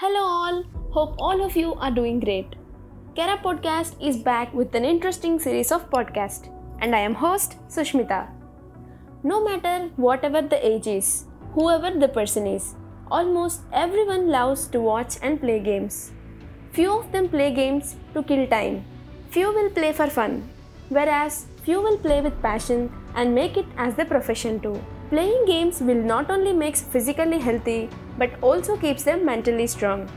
Hello, all. Hope all of you are doing great. Kara Podcast is back with an interesting series of podcasts, and I am host Sushmita. No matter whatever the age is, whoever the person is, almost everyone loves to watch and play games. Few of them play games to kill time. Few will play for fun, whereas few will play with passion and make it as their profession too. Playing games will not only makes physically healthy but also keeps them mentally strong.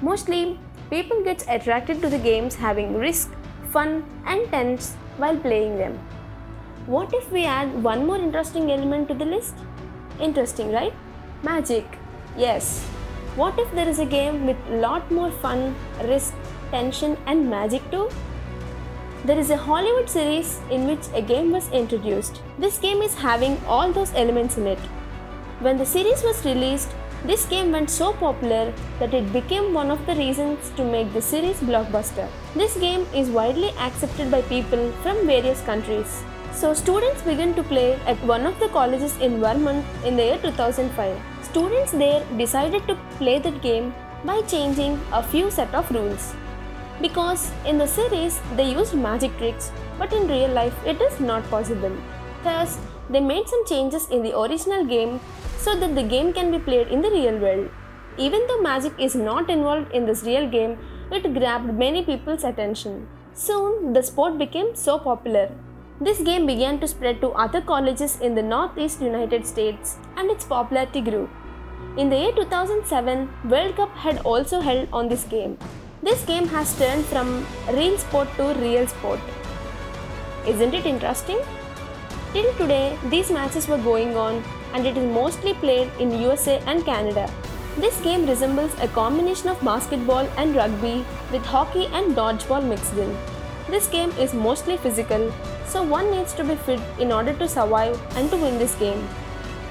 Mostly, people get attracted to the games having risk, fun and tense while playing them. What if we add one more interesting element to the list? Interesting, right? Magic. Yes. What if there is a game with lot more fun, risk, tension and magic too? There is a Hollywood series in which a game was introduced. This game is having all those elements in it. When the series was released, this game went so popular that it became one of the reasons to make the series blockbuster. This game is widely accepted by people from various countries. So students began to play at one of the colleges in Vermont in the year 2005. Students there decided to play that game by changing a few set of rules. Because in the series they used magic tricks, but in real life it is not possible. Thus, they made some changes in the original game so that the game can be played in the real world. Even though magic is not involved in this real game, it grabbed many people's attention. Soon, the sport became so popular. This game began to spread to other colleges in the Northeast United States and its popularity grew. In the year 2007, World Cup had also held on this game. This game has turned from real sport to real sport. Isn't it interesting? Till today, these matches were going on and it is mostly played in USA and Canada. This game resembles a combination of basketball and rugby with hockey and dodgeball mixed in. This game is mostly physical, so one needs to be fit in order to survive and to win this game.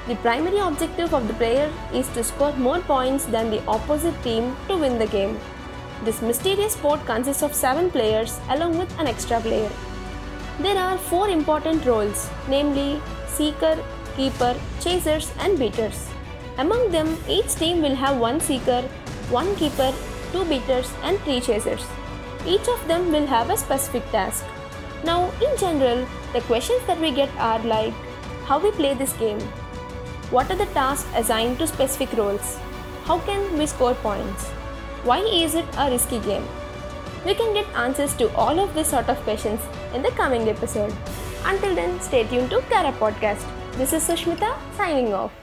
The primary objective of the player is to score more points than the opposite team to win the game. This mysterious sport consists of 7 players along with an extra player. There are 4 important roles, namely seeker, keeper, chasers, and beaters. Among them, each team will have one seeker, one keeper, two beaters, and three chasers. Each of them will have a specific task. Now, in general, the questions that we get are like how we play this game, what are the tasks assigned to specific roles, how can we score points, why is it a risky game? We can get answers to all of these sort of questions in the coming episode. Until then, stay tuned to Kara Podcast. This is Sushmita signing off.